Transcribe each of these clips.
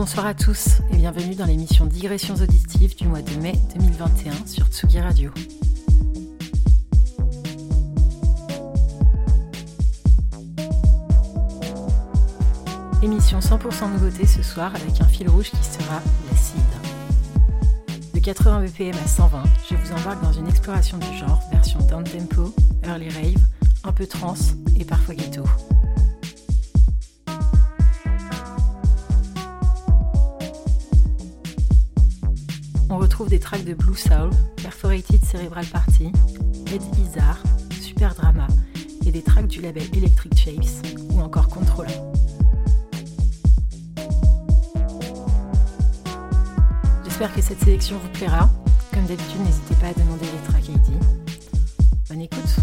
Bonsoir à tous et bienvenue dans l'émission Digressions auditives du mois de mai 2021 sur Tsugi Radio. Émission 100% nouveauté ce soir avec un fil rouge qui sera l'acide. De 80 BPM à 120, je vous embarque dans une exploration du genre, version down tempo, early rave, un peu trance et parfois ghetto. Retrouve des tracks de Blue Soul, Perforated Cerebral Party, Ed Izar, Super Drama et des tracks du label Electric Shapes ou encore Controller. J'espère que cette sélection vous plaira. Comme d'habitude, n'hésitez pas à demander les tracks ID. Bonne écoute.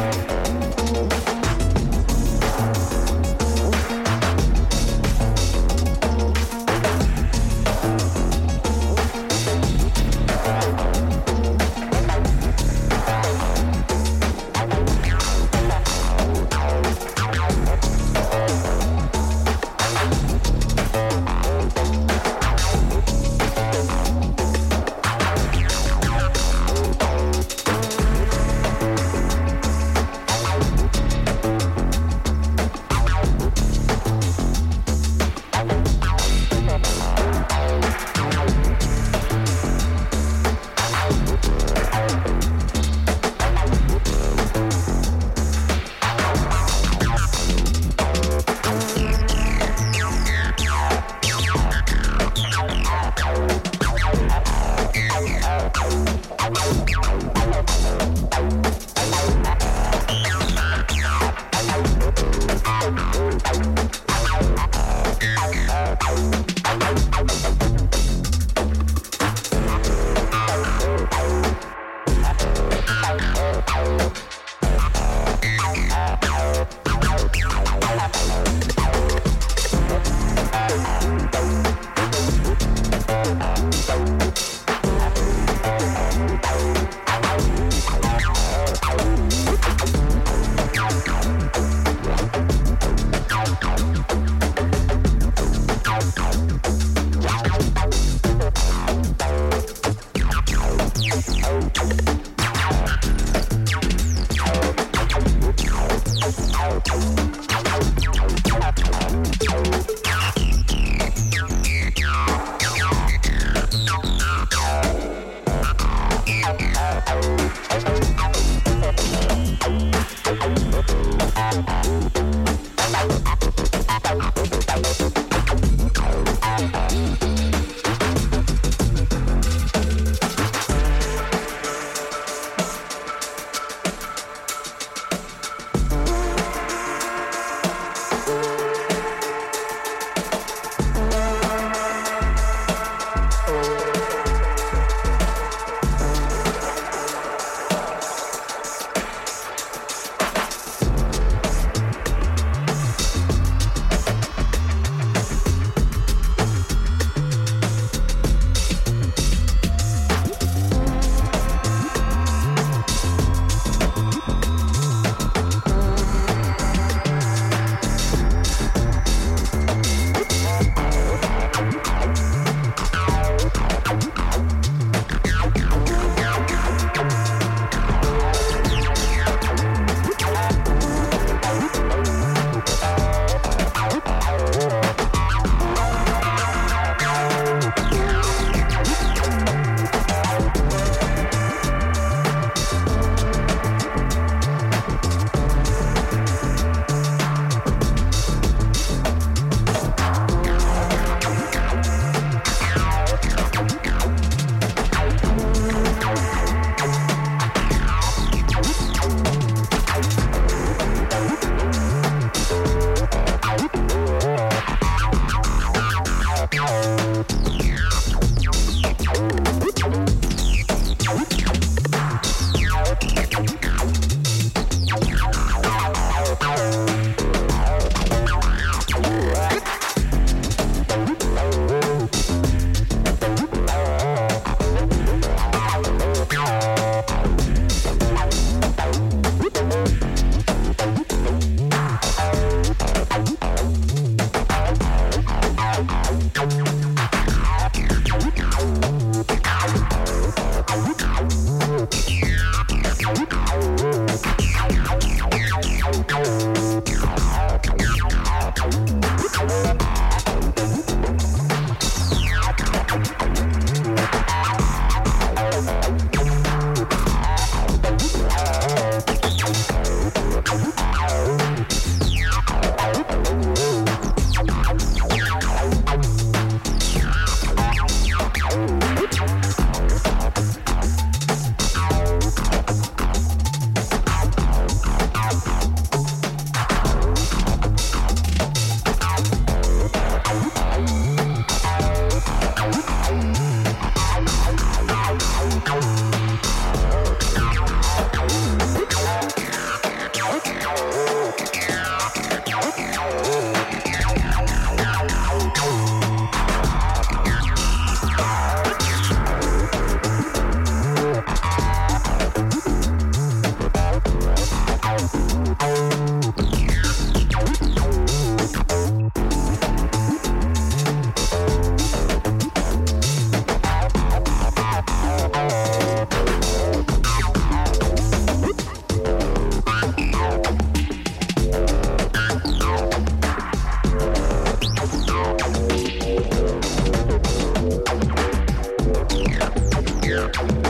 Bye. Yeah.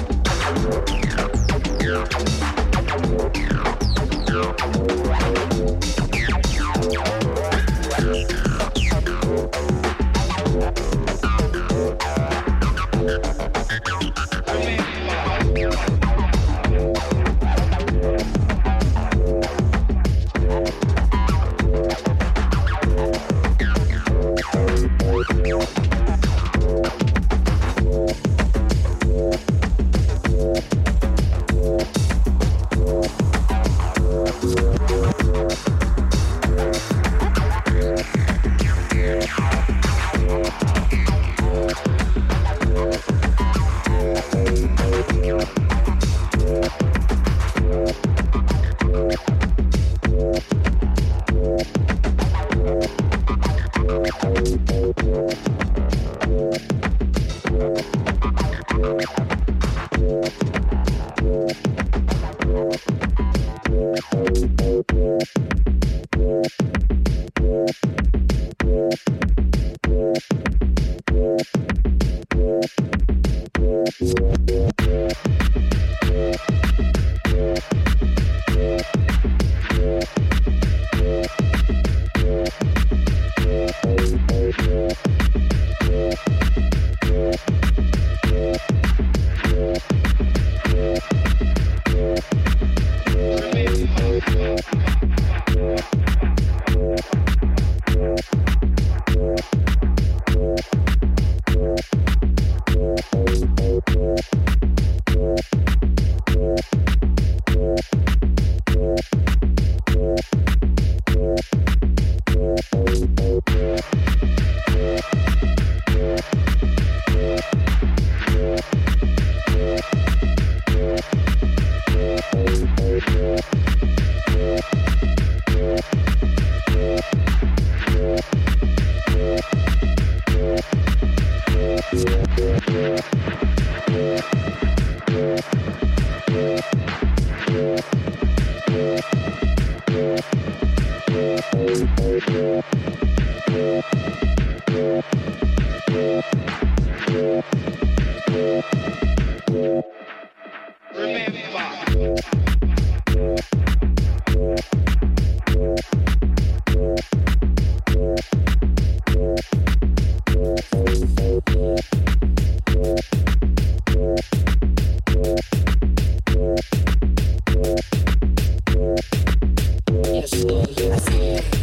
así.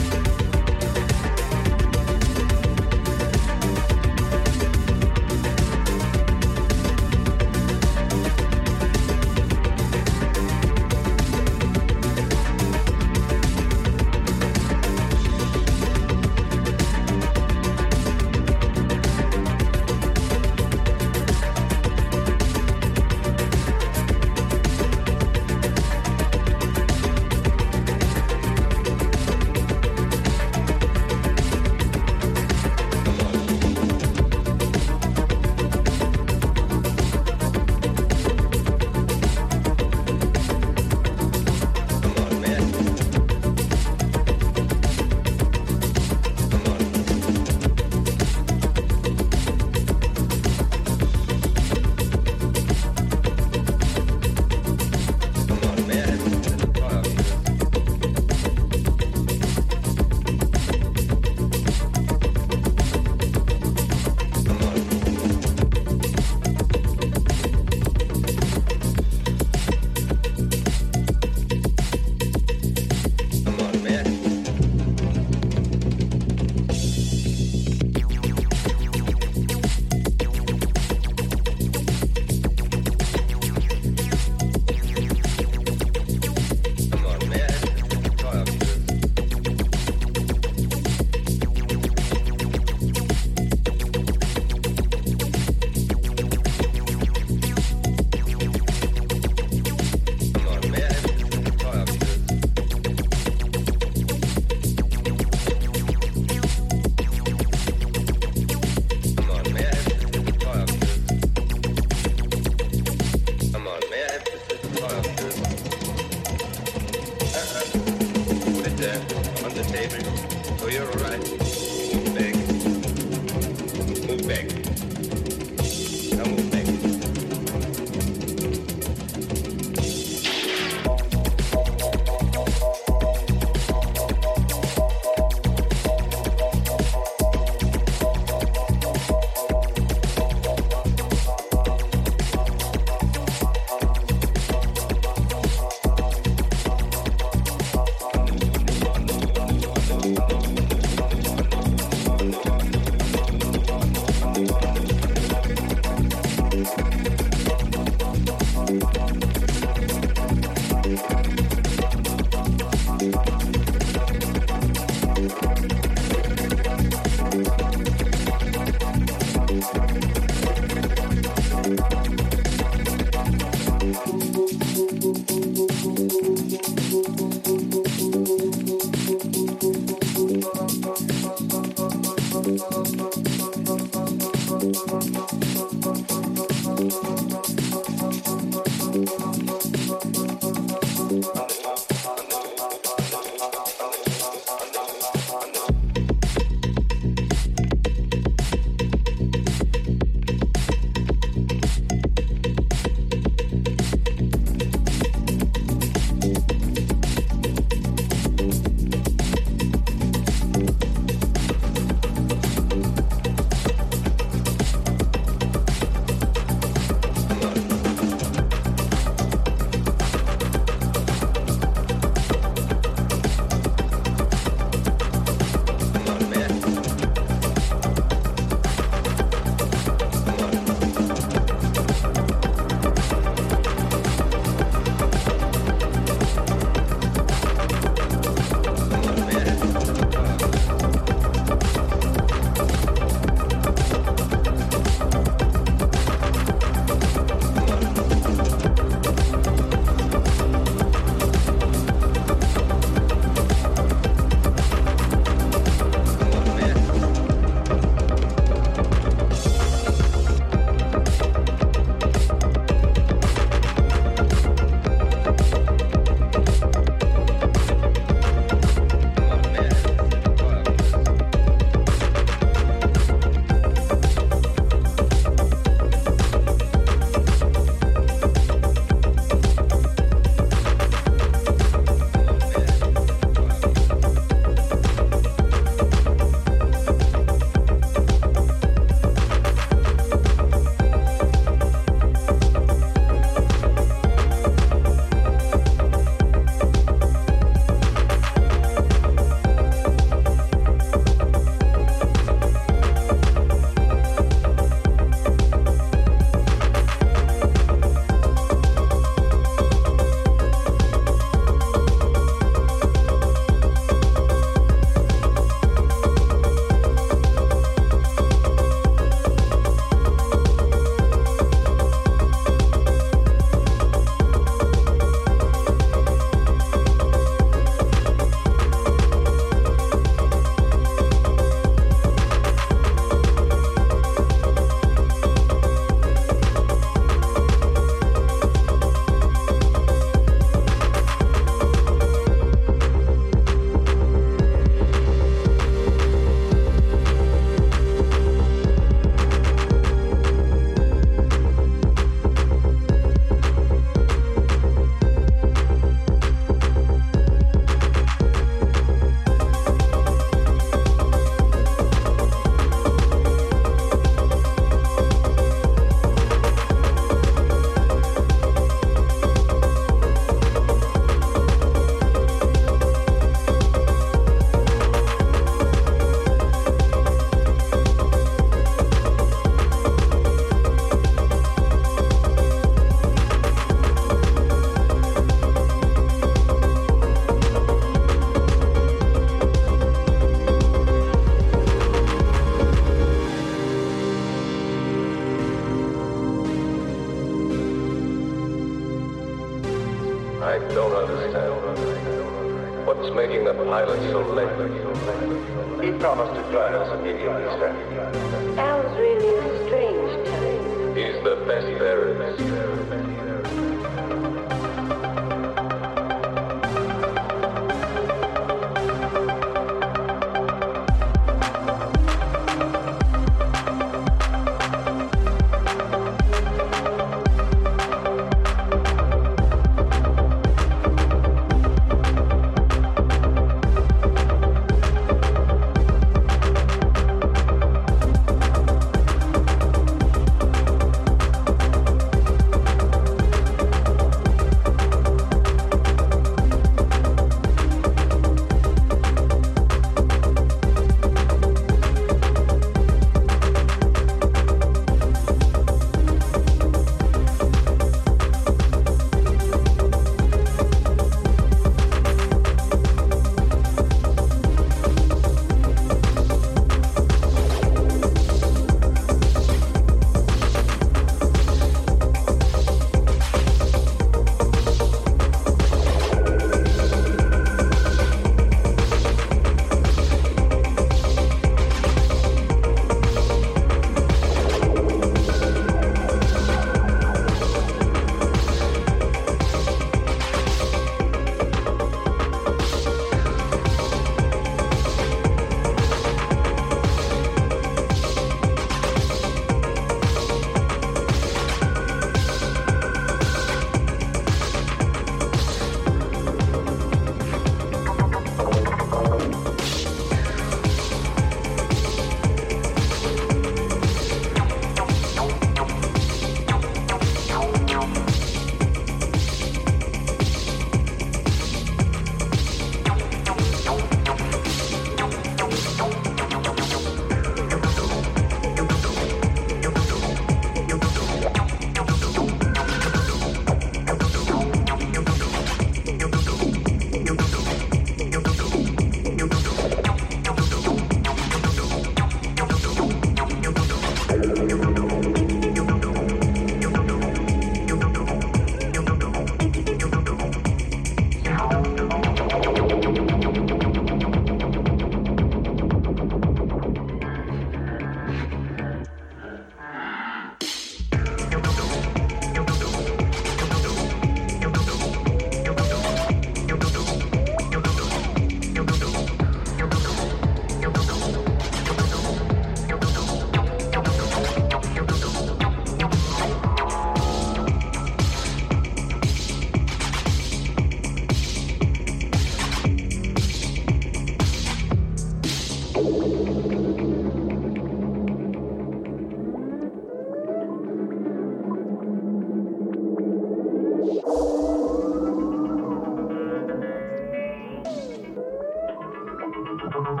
no, no, no.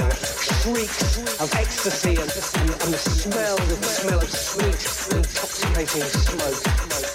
and shrieks of ecstasy and, and, and the smell, the smell of sweet, intoxicating smoke.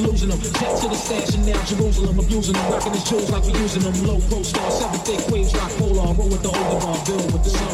Losing them. Jet to the stash and now Jerusalem, abusing them. Rocking his jewels like we using them. Low pro star, seven thick waves, rock polar. Roll with the older bar, build with the sun.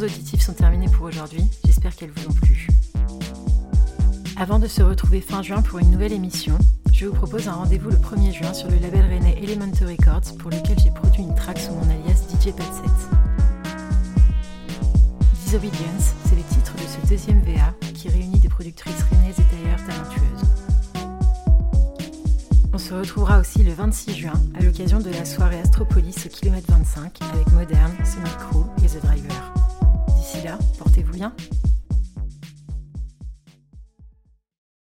Auditives sont terminées pour aujourd'hui, j'espère qu'elles vous ont plu. Avant de se retrouver fin juin pour une nouvelle émission, je vous propose un rendez-vous le 1er juin sur le label rennais Elemental Records pour lequel j'ai produit une track sous mon alias DJ Pat7. Disobedience, c'est le titre de ce deuxième VA qui réunit des productrices rennaises et d'ailleurs talentueuses. On se retrouvera aussi le 26 juin à l'occasion de la soirée Astropolis au kilomètre 25 avec Modern, Sonic Crew et The Driver. Portez-vous bien.